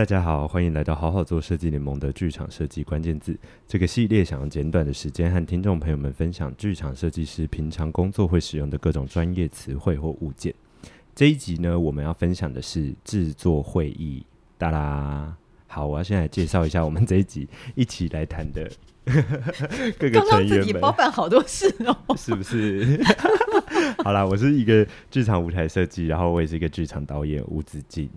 好，大家好，欢迎来到好好做设计联盟的剧场设计关键字这个系列，想用简短的时间和听众朋友们分享剧场设计师平常工作会使用的各种专业词汇或物件。这一集呢，我们要分享的是制作会议。哒啦，好，我要先来介绍一下我们这一集一起来谈的 各个成员们。刚刚自己包办好多事哦，是不是？好啦，我是一个剧场舞台设计，然后我也是一个剧场导演吴子敬。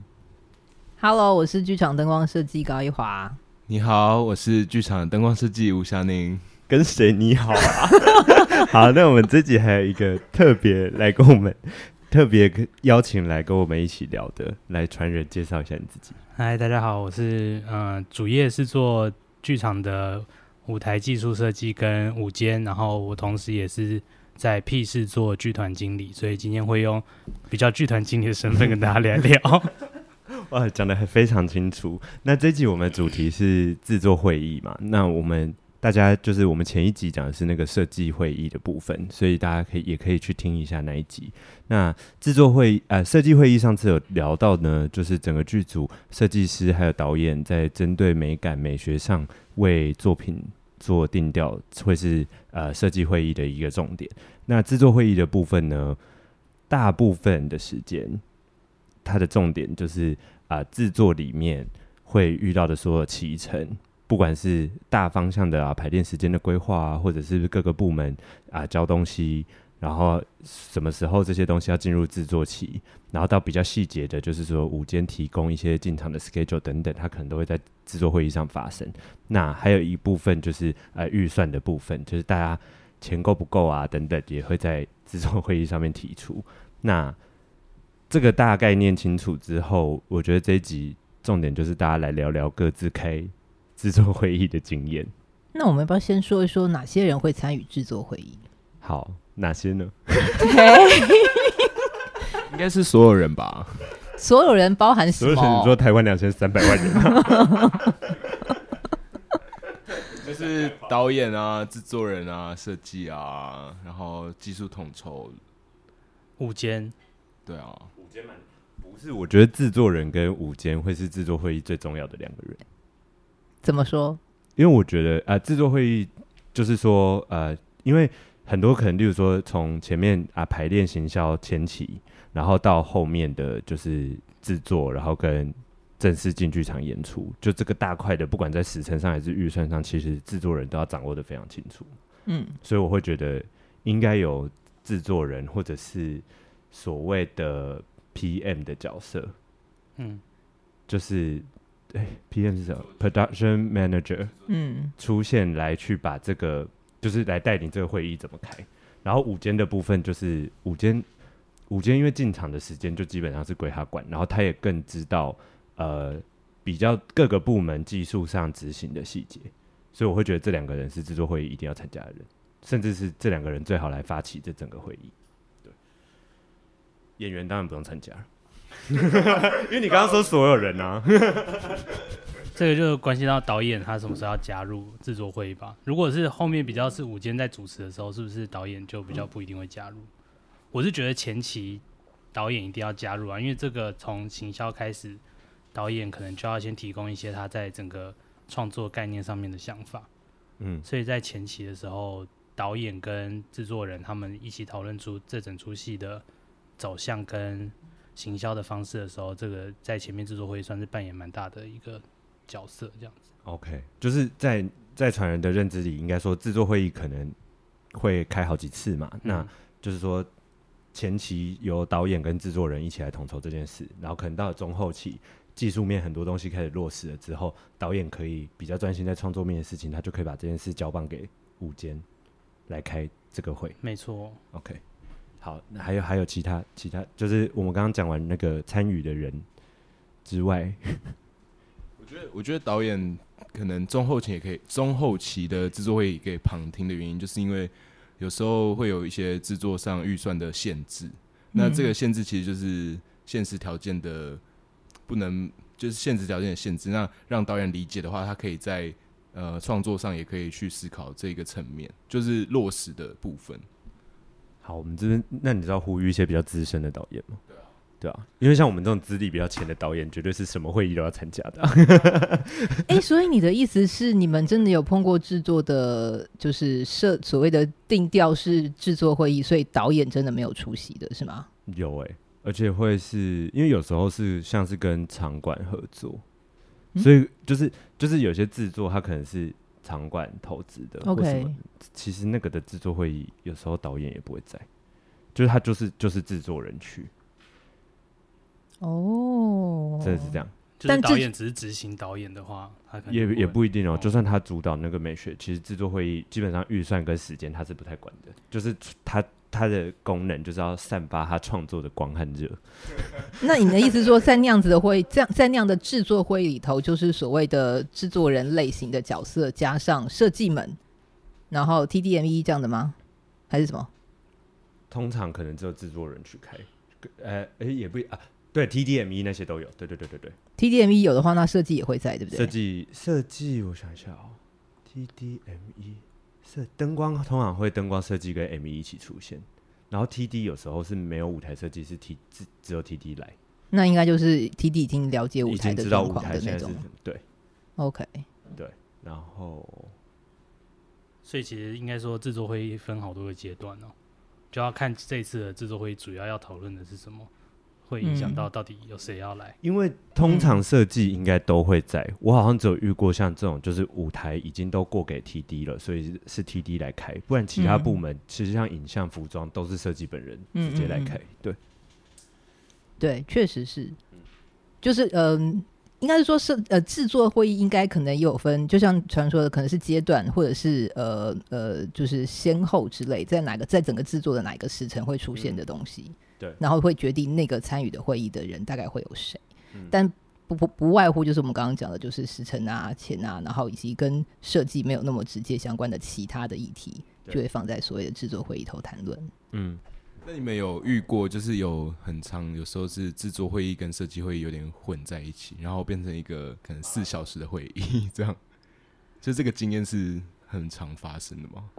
Hello，我是剧场灯光设计高一华。你好，我是剧场灯光设计吴祥宁。跟谁你好啊？好，那我们这集还有一个特别来跟我们特别邀请来跟我们一起聊的，来传人介绍一下你自己。嗨，大家好，我是呃主业是做剧场的舞台技术设计跟舞监，然后我同时也是在 P 市做剧团经理，所以今天会用比较剧团经理的身份跟大家聊聊。哇，讲得还非常清楚。那这集我们主题是制作会议嘛？那我们大家就是我们前一集讲的是那个设计会议的部分，所以大家可以也可以去听一下那一集。那制作会议呃设计会议上次有聊到呢，就是整个剧组设计师还有导演在针对美感美学上为作品做定调，会是呃设计会议的一个重点。那制作会议的部分呢，大部分的时间。它的重点就是啊，制作里面会遇到的所有期程，不管是大方向的啊，排练时间的规划啊，或者是各个部门啊交东西，然后什么时候这些东西要进入制作期，然后到比较细节的，就是说午间提供一些进场的 schedule 等等，它可能都会在制作会议上发生。那还有一部分就是呃预算的部分，就是大家钱够不够啊等等，也会在制作会议上面提出。那这个大概念清楚之后，我觉得这一集重点就是大家来聊聊各自开制作会议的经验。那我们要不要先说一说哪些人会参与制作会议？好，哪些呢？应该是所有人吧？所有人包含什么？你说台湾两千三百万人，就是导演啊、制作人啊、设计啊，然后技术统筹、舞监，对啊。不是，我觉得制作人跟午间会是制作会议最重要的两个人。怎么说？因为我觉得啊，制作会议就是说，呃，因为很多可能，例如说从前面啊排练、行销前期，然后到后面的就是制作，然后跟正式进剧场演出，就这个大块的，不管在时程上还是预算上，其实制作人都要掌握的非常清楚。嗯，所以我会觉得应该有制作人或者是所谓的。PM 的角色，嗯，就是，哎、欸，PM 是什么？Production Manager，嗯，出现来去把这个，就是来带领这个会议怎么开。然后午间的部分就是午间，午间因为进场的时间就基本上是归他管，然后他也更知道，呃，比较各个部门技术上执行的细节，所以我会觉得这两个人是制作会议一定要参加的人，甚至是这两个人最好来发起这整个会议。演员当然不用参加，因为你刚刚说所有人啊，这个就关系到导演他什么时候要加入制作会议吧。如果是后面比较是午间在主持的时候，是不是导演就比较不一定会加入？我是觉得前期导演一定要加入啊，因为这个从行销开始，导演可能就要先提供一些他在整个创作概念上面的想法。嗯，所以在前期的时候，导演跟制作人他们一起讨论出这整出戏的。走向跟行销的方式的时候，这个在前面制作会算是扮演蛮大的一个角色，这样子。OK，就是在在传人的认知里，应该说制作会议可能会开好几次嘛。嗯、那就是说前期由导演跟制作人一起来统筹这件事，然后可能到了中后期，技术面很多东西开始落实了之后，导演可以比较专心在创作面的事情，他就可以把这件事交棒给午间来开这个会。没错。OK。好，那还有还有其他其他，就是我们刚刚讲完那个参与的人之外，我觉得我觉得导演可能中后期也可以，中后期的制作会给旁听的原因，就是因为有时候会有一些制作上预算的限制，那这个限制其实就是现实条件的不能，就是现实条件的限制。那让导演理解的话，他可以在呃创作上也可以去思考这个层面，就是落实的部分。好，我们这边那你知道呼吁一些比较资深的导演吗？对啊，对啊，因为像我们这种资历比较浅的导演，绝对是什么会议都要参加的。哎、欸，所以你的意思是，你们真的有碰过制作的，就是设所谓的定调式制作会议，所以导演真的没有出席的是吗？有哎、欸，而且会是因为有时候是像是跟场馆合作，嗯、所以就是就是有些制作它可能是场馆投资的，OK，其实那个的制作会议有时候导演也不会在，就是他就是就是制作人去。哦，真的是这样。但导演只是执行导演的话，他可能也也不一定哦。就算他主导那个美学，其实制作会议基本上预算跟时间他是不太管的。就是他他的功能就是要散发他创作的光和热。那你的意思说，在那样子的会这样在那样的制作会议里头，就是所谓的制作人类型的角色加上设计们，然后 TDME 这样的吗？还是什么？通常可能只有制作人去开，呃，哎、欸，也不啊。对 TDME 那些都有，对对对对对。TDME 有的话，那设计也会在，对不对？设计设计，我想一下哦。TDME 是灯光，通常会灯光设计跟 ME 一起出现。然后 TD 有时候是没有舞台设计，是 T 只只有 TD 来。那应该就是 TD 已经了解舞台的状况的那种。对，OK，对。然后，所以其实应该说制作会议分好多个阶段哦，就要看这次的制作会议主要要讨论的是什么。会影响到到底有谁要来？因为通常设计应该都会在。我好像只有遇过像这种，就是舞台已经都过给 TD 了，所以是 TD 来开。不然其他部门其实像影像、服装都是设计本人直接来开。对，对，确实是。就是嗯，应该是说是呃，制作会议应该可能也有分，就像传说的，可能是阶段，或者是呃呃，就是先后之类，在哪个在整个制作的哪一个时辰会出现的东西。对，然后会决定那个参与的会议的人大概会有谁，嗯、但不不不外乎就是我们刚刚讲的，就是时辰啊、钱啊，然后以及跟设计没有那么直接相关的其他的议题，就会放在所谓的制作会议头谈论。嗯，那你们有遇过，就是有很长，有时候是制作会议跟设计会议有点混在一起，然后变成一个可能四小时的会议，这样，就这个经验是很常发生的吗？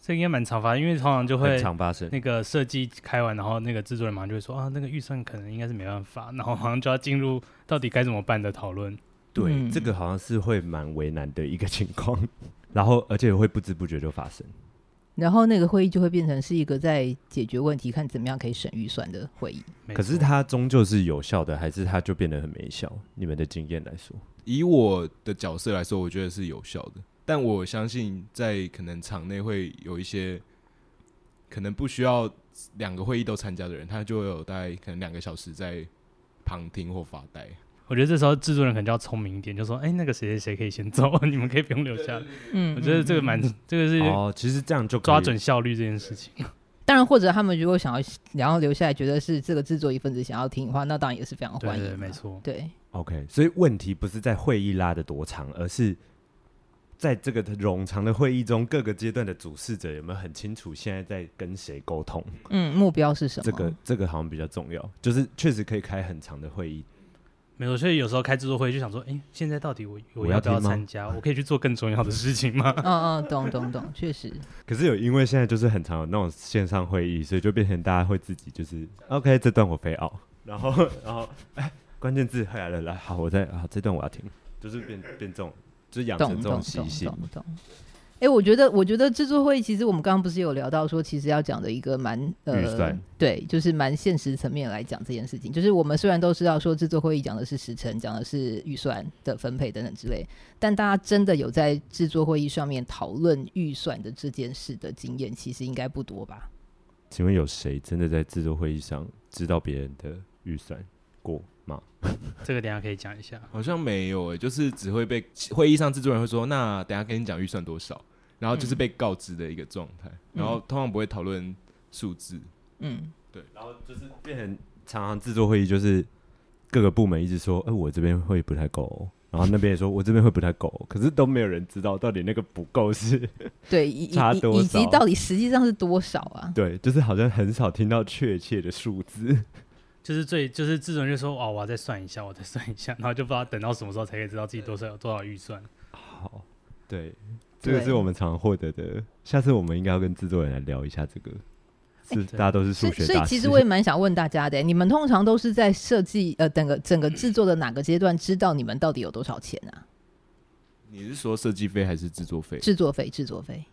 这应该蛮常发生，因为通常就会常发生。那个设计开完，然后那个制作人马上就会说啊，那个预算可能应该是没办法，然后好像就要进入到底该怎么办的讨论。对，嗯、这个好像是会蛮为难的一个情况，然后而且会不知不觉就发生。然后那个会议就会变成是一个在解决问题、看怎么样可以省预算的会议。可是它终究是有效的，还是它就变得很没效？你们的经验来说，以我的角色来说，我觉得是有效的。但我相信，在可能场内会有一些可能不需要两个会议都参加的人，他就会有大概可能两个小时在旁听或发呆。我觉得这时候制作人可能就要聪明一点，就说：“哎、欸，那个谁谁谁可以先走，你们可以不用留下。”嗯，我觉得这个蛮，这个是哦，其实这样就抓准效率这件事情。当然，或者他们如果想要然后留下来，觉得是这个制作一份子想要听的话，那当然也是非常欢迎。没错。对，OK。所以问题不是在会议拉的多长，而是。在这个冗长的会议中，各个阶段的主事者有没有很清楚现在在跟谁沟通？嗯，目标是什么？这个这个好像比较重要，就是确实可以开很长的会议。没错，所以有时候开制作会议就想说，哎，现在到底我我要不要参加？我可以去做更重要的事情吗？嗯嗯，懂懂懂，确实。可是有因为现在就是很常有那种线上会议，所以就变成大家会自己就是 OK，这段我非要，然后然后哎，关键字来了来，好，我在啊，这段我要听，就是变变重。就养成这种习性。哎、欸，我觉得，我觉得制作会议其实我们刚刚不是有聊到说，其实要讲的一个蛮呃，预算对，就是蛮现实层面来讲这件事情。就是我们虽然都知道说制作会议讲的是时程，讲的是预算的分配等等之类，但大家真的有在制作会议上面讨论预算的这件事的经验，其实应该不多吧？请问有谁真的在制作会议上知道别人的预算过？这个等下可以讲一下，好像没有诶、欸，就是只会被会议上制作人会说，那等下跟你讲预算多少，然后就是被告知的一个状态，嗯、然后通常不会讨论数字，嗯，对，然后就是变成常常制作会议就是各个部门一直说，哎、欸，我这边会不太够、喔，然后那边也说我这边会不太够、喔，可是都没有人知道到底那个不够是对 差多少，以及到底实际上是多少啊？对，就是好像很少听到确切的数字。就是最就是制作人就说哦，我要再算一下，我再算一下，然后就不知道等到什么时候才可以知道自己多少有多少预算。好，对，这个是我们常获得的。下次我们应该要跟制作人来聊一下这个是大家都是数学大。所以其实我也蛮想问大家的，你们通常都是在设计呃，整个整个制作的哪个阶段知道你们到底有多少钱啊？你是说设计费还是制作费？制作费，制作费。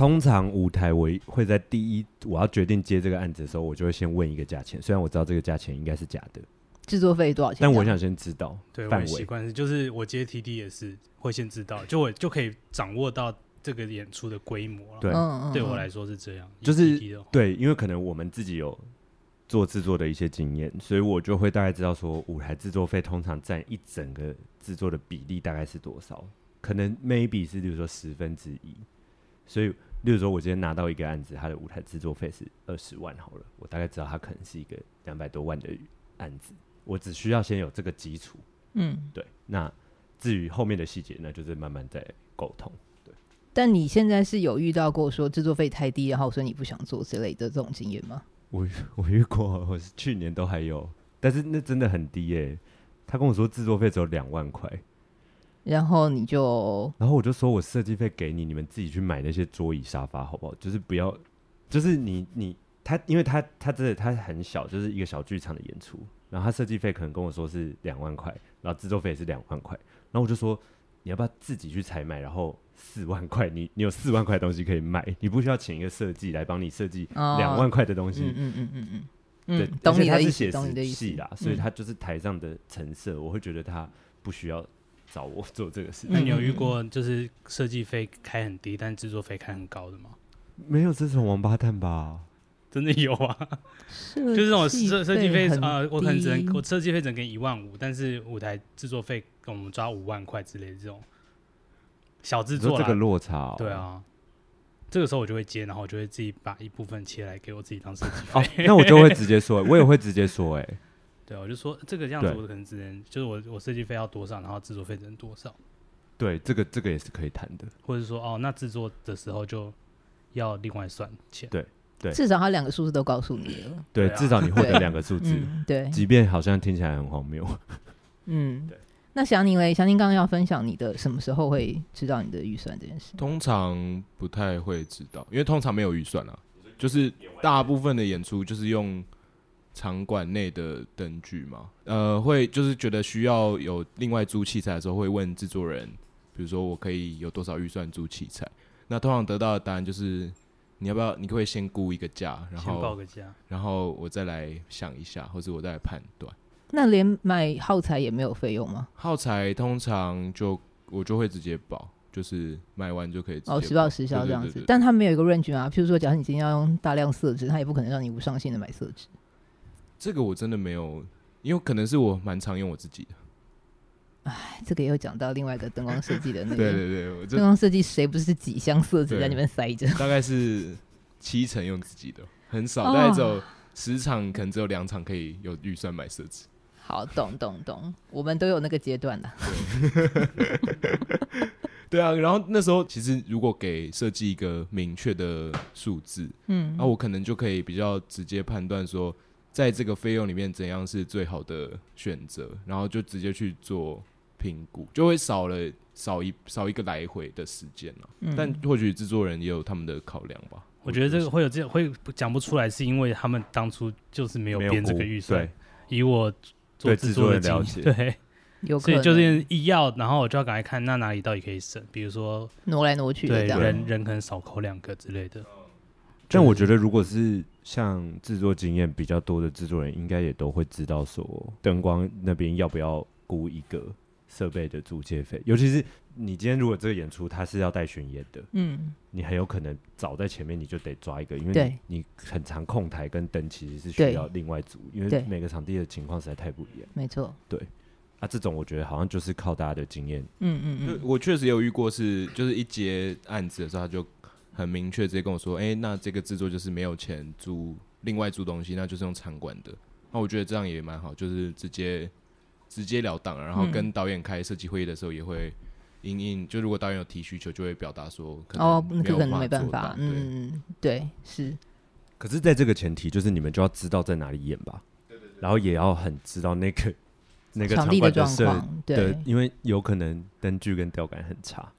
通常舞台我会在第一我要决定接这个案子的时候，我就会先问一个价钱，虽然我知道这个价钱应该是假的。制作费多少钱？但我想先知道对，范围。习惯是就是我接 TD 也是会先知道，就我就可以掌握到这个演出的规模了。对，对我来说是这样。就是对，因为可能我们自己有做制作的一些经验，所以我就会大概知道说舞台制作费通常占一整个制作的比例大概是多少，可能 maybe 是比如说十分之一。所以，例如说我今天拿到一个案子，它的舞台制作费是二十万好了，我大概知道它可能是一个两百多万的案子。我只需要先有这个基础，嗯，对。那至于后面的细节，那就是慢慢再沟通。对。但你现在是有遇到过说制作费太低，然后所以你不想做之类的这种经验吗？我我遇过，我是去年都还有，但是那真的很低耶、欸。他跟我说制作费只有两万块，然后你就，然后我就说我设计费给你，你们自己去买那些桌椅沙发好不好？就是不要，就是你你他，因为他他真的他很小，就是一个小剧场的演出。然后他设计费可能跟我说是两万块，然后制作费也是两万块，然后我就说你要不要自己去采买？然后四万块，你你有四万块的东西可以卖，你不需要请一个设计来帮你设计两万块的东西。嗯嗯嗯嗯嗯，对，懂你的意思，懂你的意思啦。所以他就是台上的陈设，我会觉得他不需要找我做这个事。那你有遇过就是设计费开很低，但制作费开很高的吗？没有这种王八蛋吧？真的有啊，就是这种设设计费啊，我可能只能我设计费只能给一万五，但是舞台制作费跟我们抓五万块之类的这种小制作，这个落差、哦，对啊，这个时候我就会接，然后我就会自己把一部分切来给我自己当设计费。哦，那我就会直接说，我也会直接说，哎，对，我就说这个这样子，我可能只能就是我我设计费要多少，然后制作费只能多少。对，这个这个也是可以谈的，或者说哦，那制作的时候就要另外算钱。对。对，至少他两个数字都告诉你了。对，至少你获得 两个数字。对，即便好像听起来很荒谬。嗯，对。那祥宁嘞，祥宁刚刚要分享你的什么时候会知道你的预算这件事？通常不太会知道，因为通常没有预算啊。就是大部分的演出就是用场馆内的灯具吗。呃，会就是觉得需要有另外租器材的时候，会问制作人，比如说我可以有多少预算租器材？那通常得到的答案就是。你要不要？你可不可以先估一个价，然后报个价，然后我再来想一下，或者我再来判断。那连买耗材也没有费用吗？耗材通常就我就会直接报，就是买完就可以哦，实报实销这样子。但他没有一个 range 啊，譬如说，假如你今天要用大量色纸，他也不可能让你无上限的买色纸。这个我真的没有，因为可能是我蛮常用我自己的。哎，这个又讲到另外一个灯光设计的那个。对对对，灯光设计谁不是几箱色纸在里面塞着？大概是七成用自己的，很少，大概只有十场，可能只有两场可以有预算买色纸。好，懂懂懂，我们都有那个阶段的。对啊，然后那时候其实如果给设计一个明确的数字，嗯，那我可能就可以比较直接判断说，在这个费用里面怎样是最好的选择，然后就直接去做。评估就会少了少一少一个来回的时间了，嗯、但或许制作人也有他们的考量吧。我觉得这个会有这会讲不出来，是因为他们当初就是没有编这个预算。以我做制作的了解，对，所以就是一要，然后我就要赶快看那哪里到底可以省，比如说挪来挪去的，对，人人可能少扣两个之类的。但我觉得，如果是像制作经验比较多的制作人，应该也都会知道说灯光那边要不要估一个。设备的租借费，尤其是你今天如果这个演出它是要带巡演的，嗯，你很有可能早在前面你就得抓一个，因为你很长控台跟灯其实是需要另外租，因为每个场地的情况实在太不一样。没错，对，啊，这种我觉得好像就是靠大家的经验。嗯嗯嗯，我确实有遇过是，就是一接案子的时候，他就很明确直接跟我说，哎、欸，那这个制作就是没有钱租另外租东西，那就是用场馆的。那我觉得这样也蛮好，就是直接。直截了当，然后跟导演开设计会议的时候也会因应，就如果导演有提需求，就会表达说可能哦，那可能没办法，嗯，对，是。可是，在这个前提，就是你们就要知道在哪里演吧，对对对，然后也要很知道那个 那个场地的状况，对，因为有可能灯具跟吊杆很差。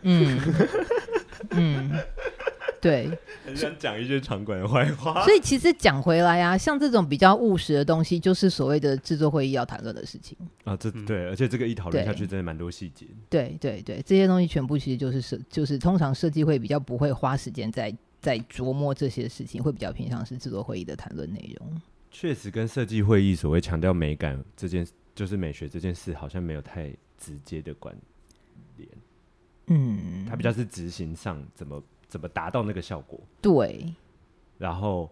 嗯 嗯，对，很想讲一些场馆的坏话。所以其实讲回来啊，像这种比较务实的东西，就是所谓的制作会议要谈论的事情啊。这对，而且这个一讨论下去，真的蛮多细节。对对对，这些东西全部其实就是设，就是通常设计会比较不会花时间在在琢磨这些事情，会比较偏向是制作会议的谈论内容。确实，跟设计会议所谓强调美感这件，就是美学这件事，好像没有太直接的关联。嗯，它比较是执行上怎么怎么达到那个效果。对。然后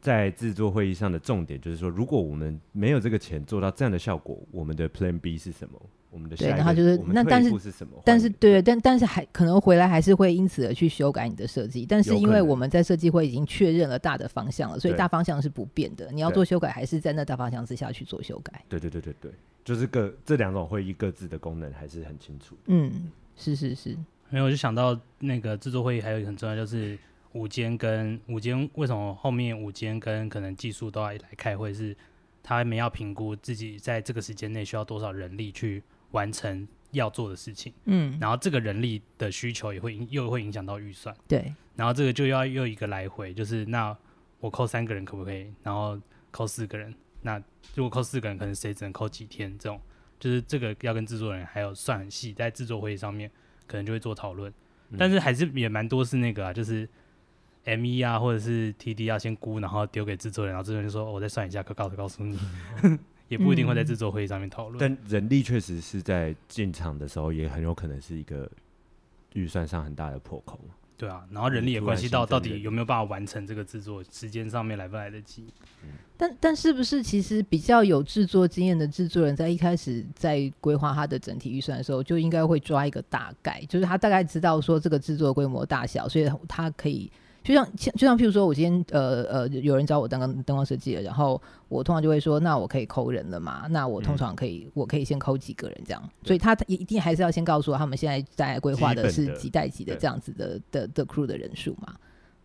在制作会议上的重点就是说，如果我们没有这个钱做到这样的效果，我们的 Plan B 是什么？我们的下一个，然后就是那但是什么但是对，但但是还可能回来还是会因此而去修改你的设计。但是因为我们在设计会已经确认了大的方向了，所以大方向是不变的。你要做修改，还是在那大方向之下去做修改。对对对对对，就是各这两种会议各自的功能还是很清楚。嗯，是是是。没有，我就想到那个制作会议还有一个很重要，就是午间跟午间为什么后面午间跟可能技术都要来开会，是他们要评估自己在这个时间内需要多少人力去。完成要做的事情，嗯，然后这个人力的需求也会又会影响到预算，对，然后这个就要又一个来回，就是那我扣三个人可不可以？然后扣四个人，那如果扣四个人，可能谁只能扣几天？这种就是这个要跟制作人还有算很细，在制作会议上面可能就会做讨论，嗯，但是还是也蛮多是那个啊，就是 ME 啊或者是 TD 要先估，然后丢给制作人，然后制作人就说，哦，我再算一下，可告诉告诉你。也不一定会在制作会议上面讨论，但人力确实是在进场的时候，也很有可能是一个预算上很大的破口。对啊，然后人力也关系到到底有没有办法完成这个制作，时间上面来不来得及。嗯，但但是不是其实比较有制作经验的制作人，在一开始在规划他的整体预算的时候，就应该会抓一个大概，就是他大概知道说这个制作规模大小，所以他可以。就像像就像譬如说，我今天呃呃有人找我当灯灯光设计了，然后我通常就会说，那我可以抠人了嘛？那我通常可以，嗯、我可以先抠几个人这样，所以他一定还是要先告诉我他们现在在规划的是几代几的这样子的的的 crew 的人数嘛？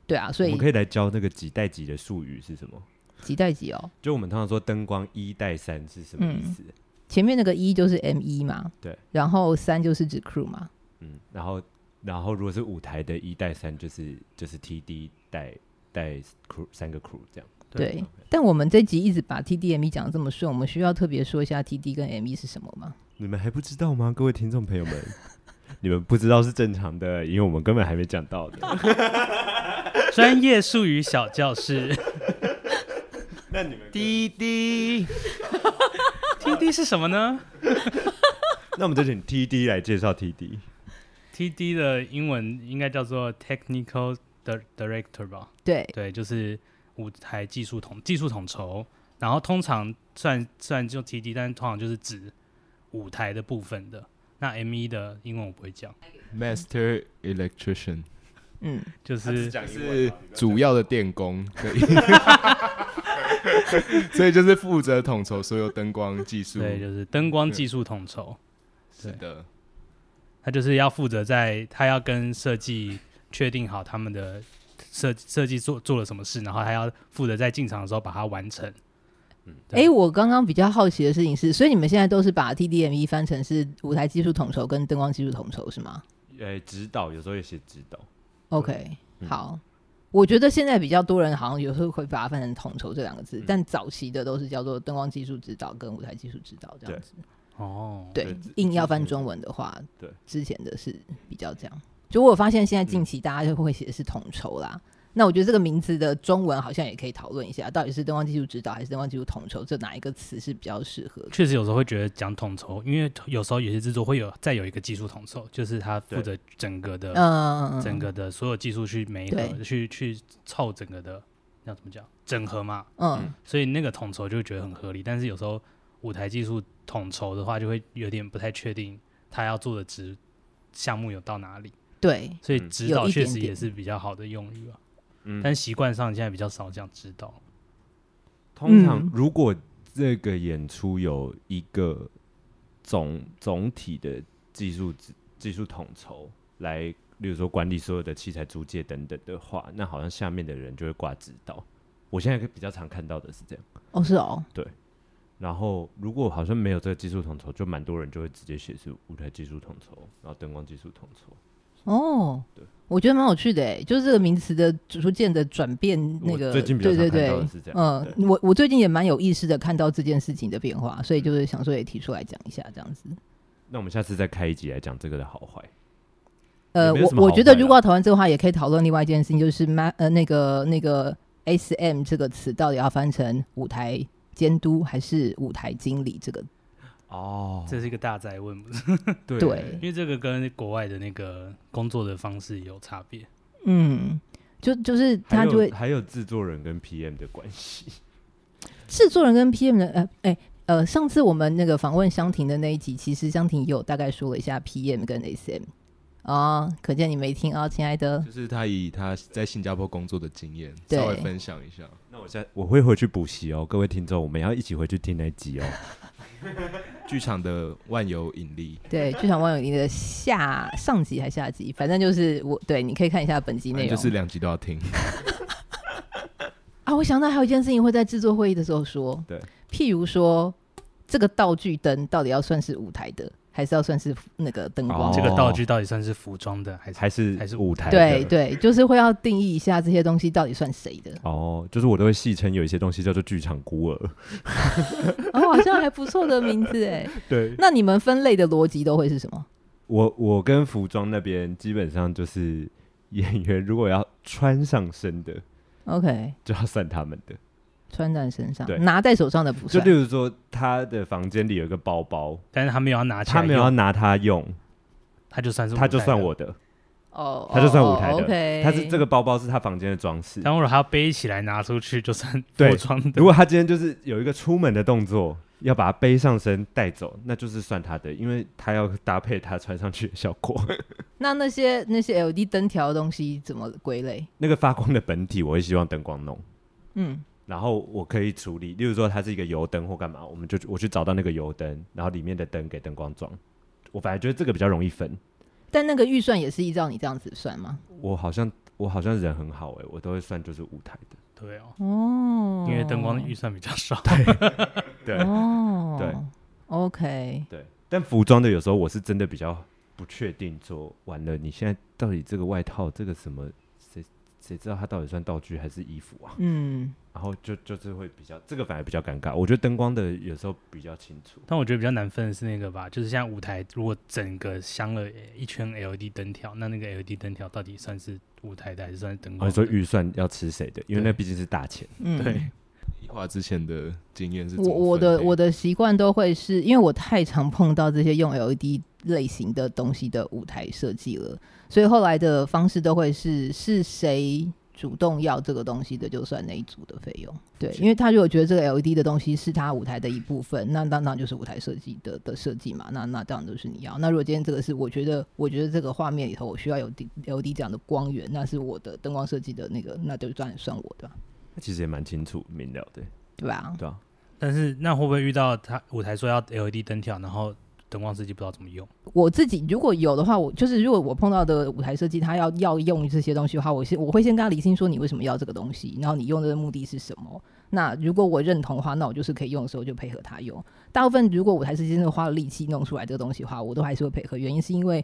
对啊，所以我们可以来教那个几代几的术语是什么？几代几哦？就我们通常说灯光一代三是什么意思？嗯、前面那个一就是 M 一嘛？对，然后三就是指 crew 嘛？嗯，然后。然后，如果是舞台的一带三，就是就是 T D 带带 crew 三个 crew 这样。对，对但我们这集一直把 T D M E 讲得这么顺，我们需要特别说一下 T D 跟 M E 是什么吗？你们还不知道吗，各位听众朋友们？你们不知道是正常的，因为我们根本还没讲到的。专业术语小教室。那你们 T D T D 是什么呢？那我们就请 T D 来介绍 T D。T D 的英文应该叫做 Technical Director 吧？对对，就是舞台技术统技术统筹。然后通常算算就 T D，但是通常就是指舞台的部分的。那 M E 的英文我不会讲，Master Electrician，嗯，就是是主要的电工。所以就是负责统筹所有灯光技术，对，就是灯光技术统筹，是的。他就是要负责在，他要跟设计确定好他们的设设计做做了什么事，然后还要负责在进场的时候把它完成。嗯，哎、欸，我刚刚比较好奇的事情是，所以你们现在都是把 TDME 翻成是舞台技术统筹跟灯光技术统筹是吗？呃、欸，指导有时候也写指导。OK，、嗯、好，我觉得现在比较多人好像有时候会把它翻成统筹这两个字、嗯，但早期的都是叫做灯光技术指导跟舞台技术指导这样子。哦，对，硬要翻中文的话，对，之前的是比较这样。就我发现现在近期大家就会写的是统筹啦、嗯。那我觉得这个名字的中文好像也可以讨论一下，到底是灯光技术指导还是灯光技术统筹，这哪一个词是比较适合？确实有时候会觉得讲统筹，因为有时候有些制作会有再有一个技术统筹，就是他负责整个的，嗯，整个的所有技术去媒合，去去凑整个的，要怎么讲？整合嘛，嗯，所以那个统筹就会觉得很合理。但是有时候舞台技术。统筹的话，就会有点不太确定他要做的职项目有到哪里。对，所以指导确实也是比较好的用语啊。嗯，但习惯上现在比较少讲指导。通常如果这个演出有一个总总体的技术技术统筹来，例如说管理所有的器材租借等等的话，那好像下面的人就会挂指导。我现在比较常看到的是这样。哦，是哦，对。然后，如果好像没有这个技术统筹，就蛮多人就会直接写是舞台技术统筹，然后灯光技术统筹。哦，对，我觉得蛮有趣的诶，就是这个名词的逐渐的转变，那个最近比较对对对常看到是这样嗯，我我最近也蛮有意识的看到这件事情的变化，所以就是想说也提出来讲一下这样子。那我们下次再开一集来讲这个的好坏。呃，我我觉得如果要讨论这个话，也可以讨论另外一件事情，就是 ma 呃那个那个 S M 这个词到底要翻成舞台监督还是舞台经理这个？哦，这是一个大哉问？对对因为这个跟国外的那个工作的方式有差别。嗯，就就是他就会还有制作人跟 PM 的关系。制作人跟 PM 的呃哎呃，上次我们那个访问香婷的那一集，其实香婷也有大概说了一下 PM 跟 SM 啊、可见你没听啊，亲爱的。就是他以他在新加坡工作的经验稍微分享一下。那我现在我会回去补习哦，各位听众，我们要一起回去听那集哦。剧场的万有引力，对，剧场万有引力的下上集还下集，反正就是我对，你可以看一下本集内容。就是两集都要听。啊，我想到还有一件事情会在制作会议的时候说，对，譬如说这个道具灯到底要算是舞台的，还是要算是那个灯光哦？这个道具到底算是服装的，还是还是还是舞台的对对，就是会要定义一下这些东西到底算谁的。哦，就是我都会戏称有一些东西叫做剧场孤儿。哦，好像还不错的名字哎。对，那你们分类的逻辑都会是什么？我我跟服装那边基本上就是演员如果要穿上身的，OK，就要算他们的。穿在身上对，拿在手上的不就算。例如说，他的房间里有一个包包，但是他没有要拿起来用，他没有要拿它用，他就算是他就。算我的，哦，他就算舞台的。他是这个包包是他房间的装饰。但如果他要背起来拿出去，就算对服装的。如果他今天就是有一个出门的动作，要把它背上身带走，那就是算他的，因为他要搭配他穿上去的效果。那那些那些 LED 灯条的东西怎么归类？那个发光的本体，我会希望灯光弄，嗯，然后我可以处理，例如说它是一个油灯或干嘛，我们就我去找到那个油灯，然后里面的灯给灯光装。我反而觉得这个比较容易分。但那个预算也是依照你这样子算吗？我好像我好像人很好哎、我都会算就是舞台的。对哦，哦，因为灯光的预算比较少。对、哦，对，OK，对，但服装的有时候我是真的比较不确定，说完了你现在到底这个外套这个什么，谁谁知道它到底算道具还是衣服啊？嗯，然后就就是会比较这个反而比较尴尬。我觉得灯光的有时候比较清楚。但我觉得比较难分的是那个吧，就是像舞台，如果整个镶了一圈 LED 灯条，那那个 LED 灯条到底算是舞台的还是算是灯、光所以、说预算要吃谁的？因为那毕竟是大钱。嗯，对，一华之前的经验是我我的我的习惯都会是因为我太常碰到这些用 LED 类型的东西的舞台设计了，所以后来的方式都会是是谁主动要这个东西的，就算那一组的费用。对，因为他如果觉得这个 LED 的东西是他舞台的一部分，那当然就是舞台设计的的设计嘛。那那当然就是你要。那如果今天这个是我觉得我觉得这个画面里头我需要有 LED 这样的光源，那是我的灯光设计的那个，那就算算我的，那其实也蛮清楚明了的，对吧？对啊。但是那会不会遇到他舞台说要 LED 灯条，然后灯光设计不知道怎么用？我自己如果有的话，我就是如果我碰到的舞台设计，他要要用这些东西的话，我先我会先跟他理清说你为什么要这个东西，然后你用的目的是什么。那如果我认同的话，那我就是可以用的时候就配合他用。大部分如果舞台设计真的花了力气弄出来这个东西的话，我都还是会配合。原因是因为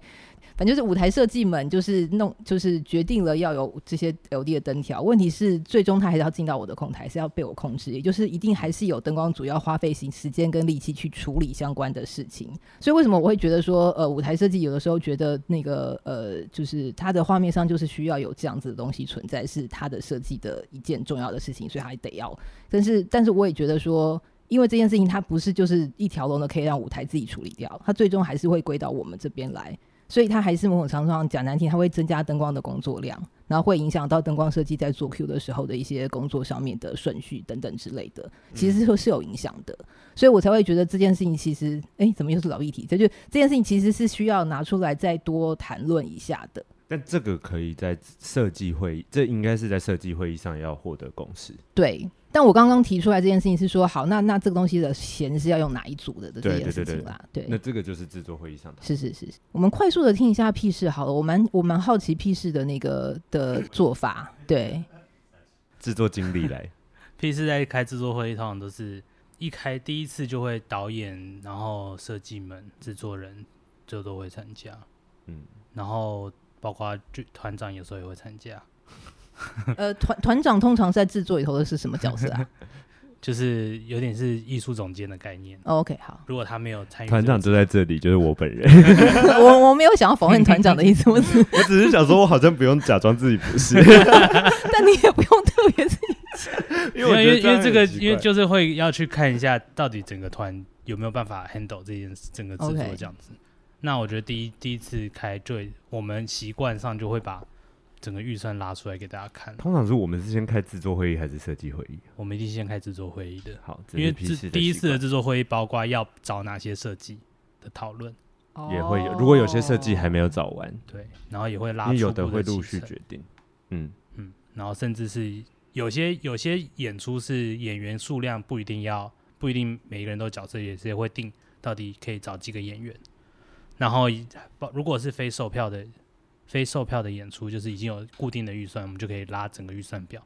反正就是舞台设计们就是弄就是决定了要有这些 LED 的灯条，问题是最终他还是要进到我的控台，是要被我控制，也就是一定还是有灯光组要花费时间跟力气去处理相关的事情。所以为什么我会觉得说呃舞台设计有的时候觉得那个呃就是它的画面上就是需要有这样子的东西存在，是它的设计的一件重要的事情，所以还得要。但是，但是我也觉得说，因为这件事情它不是就是一条龙的可以让舞台自己处理掉，它最终还是会归到我们这边来，所以它还是某种程度上讲难听，它会增加灯光的工作量，然后会影响到灯光设计在做 Q 的时候的一些工作上面的顺序等等之类的，其实是是有影响的，所以我才会觉得这件事情其实，哎、欸，怎么又是老议题？这就这件事情其实是需要拿出来再多谈论一下的。但这个可以在设计会议，这应该是在设计会议上要获得共识。对，但我刚刚提出来这件事情是说，好，那那这个东西的弦是要用哪一组的的这件事情啦？对，那这个就是制作会议上的。是是是，我们快速的听一下屁事好了，我蛮我蛮好奇屁事的那个的做法。对，制作经理来，屁事在开制作会议，通常都是一开第一次就会导演，然后设计们、制作人就都会参加。嗯，然后。包括剧团长有时候也会参加。呃，团团长通常在制作里头的是什么角色啊？就是有点是艺术总监的概念。Oh, OK，好。如果他没有参与，团长就在这里，就是我本人。我我没有想要否认团长的意思，我只我只是想说，我好像不用假装自己不是，但你也不用特别自己讲，因为因为因为这个，因为就是会要去看一下，到底整个团有没有办法 handle 这件事，整个制作这样子。Okay. 那我觉得第一第一次开，就我们习惯上就会把。整个预算拉出来给大家看。通常是我们是先开制作会议还是设计会议？我们一定先开制作会议的。好，因为第一次的制作会议包括要找哪些设计的讨论，也会有。如果有些设计还没有找完，对，然后也会拉。因为有的会陆续决定。嗯嗯，然后甚至是有些有些演出是演员数量不一定要不一定每一个人都角色，也是会定到底可以找几个演员。然后如果是非售票的。非售票的演出就是已经有固定的预算，我们就可以拉整个预算表。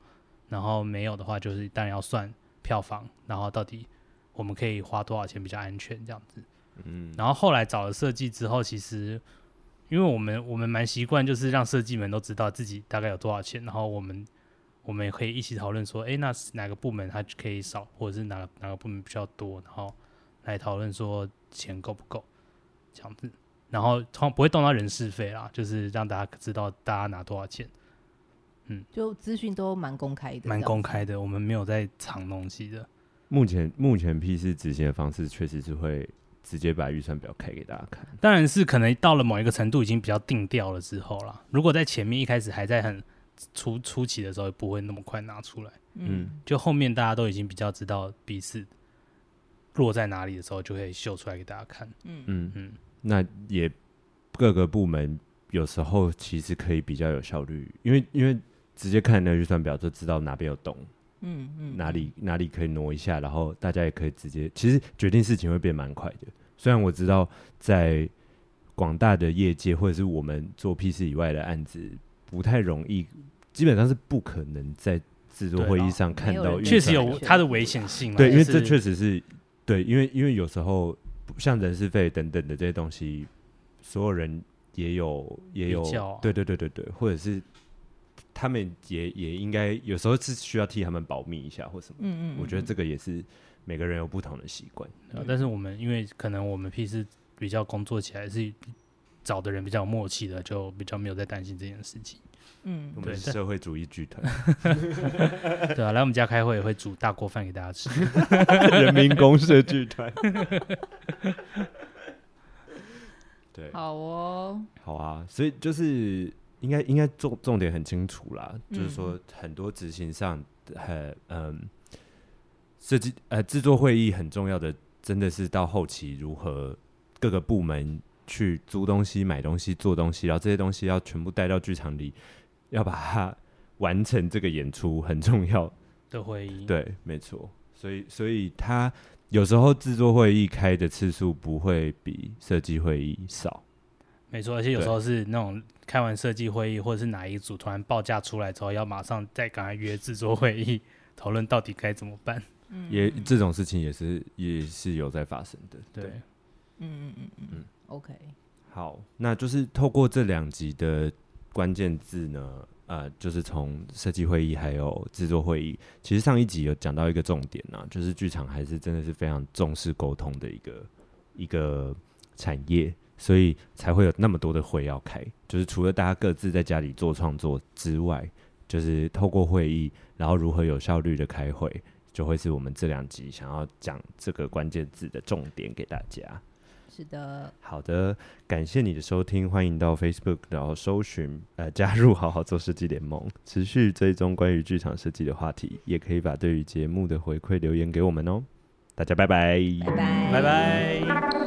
然后没有的话，就是当然要算票房，然后到底我们可以花多少钱比较安全这样子。嗯。然后后来找了设计之后，其实因为我们我们蛮习惯，就是让设计们都知道自己大概有多少钱，然后我们我们也可以一起讨论说，诶，那哪个部门它可以少，或者是哪个哪个部门比较多，然后来讨论说钱够不够这样子。然后从不会动到人事费啦，就是让大家知道大家拿多少钱。嗯，就资讯都蛮公开的，蛮公开的，我们没有在藏东西的。目前目前 P 四执行的方式确实是会直接把预算表开给大家看。当然是可能到了某一个程度已经比较定调了之后啦。如果在前面一开始还在很初初期的时候，不会那么快拿出来。嗯，就后面大家都已经比较知道彼此落在哪里的时候，就会秀出来给大家看。嗯嗯嗯。那也各个部门有时候其实可以比较有效率，因为因为直接看那个预算表就知道哪边有洞，嗯嗯，哪里哪里可以挪一下，然后大家也可以直接，其实决定事情会变蛮快的。虽然我知道在广大的业界或者是我们做 P4 以外的案子不太容易，基本上是不可能在制作会议上看到，确实有它的危险性。对，因为这确实是对，因为因为有时候。像人事费等等的这些东西，所有人也有也有，对对对对对，或者是他们也也应该有时候是需要替他们保密一下或什么。嗯，嗯嗯，我觉得这个也是每个人有不同的习惯。啊，但是我们因为可能我们平时比较工作起来是找的人比较有默契的，就比较没有在担心这件事情。嗯，我们是社会主义剧团，对啊，来我们家开会也会煮大锅饭给大家吃。人民公社剧团，对，好哦，好啊，所以就是应该应该重重点很清楚啦，嗯、就是说很多执行上很嗯设计呃制作会议很重要的，真的是到后期如何各个部门去租东西、买东西、做东西，然后这些东西要全部带到剧场里。要把它完成这个演出很重要的会议，对，没错。所以，所以他有时候制作会议开的次数不会比设计会议少，没错。而且有时候是那种开完设计会议，或者是哪一组突然报价出来之后，要马上再赶快约制作会议，讨论到底该怎么办。嗯，也这种事情也是也是有在发生的。对，嗯嗯嗯嗯嗯。OK，好，那就是透过这两集的。关键字呢？呃，就是从设计会议还有制作会议，其实上一集有讲到一个重点啊，就是剧场还是真的是非常重视沟通的一个一个产业，所以才会有那么多的会要开。就是除了大家各自在家里做创作之外，就是透过会议，然后如何有效率的开会，就会是我们这两集想要讲这个关键字的重点给大家。是的，好的，感谢你的收听，欢迎到 Facebook 然后搜寻呃 加入好好做设计联盟，持续追踪关于剧场设计的话题，也可以把对于节目的回馈留言给我们哦，大家拜拜，拜拜，拜拜。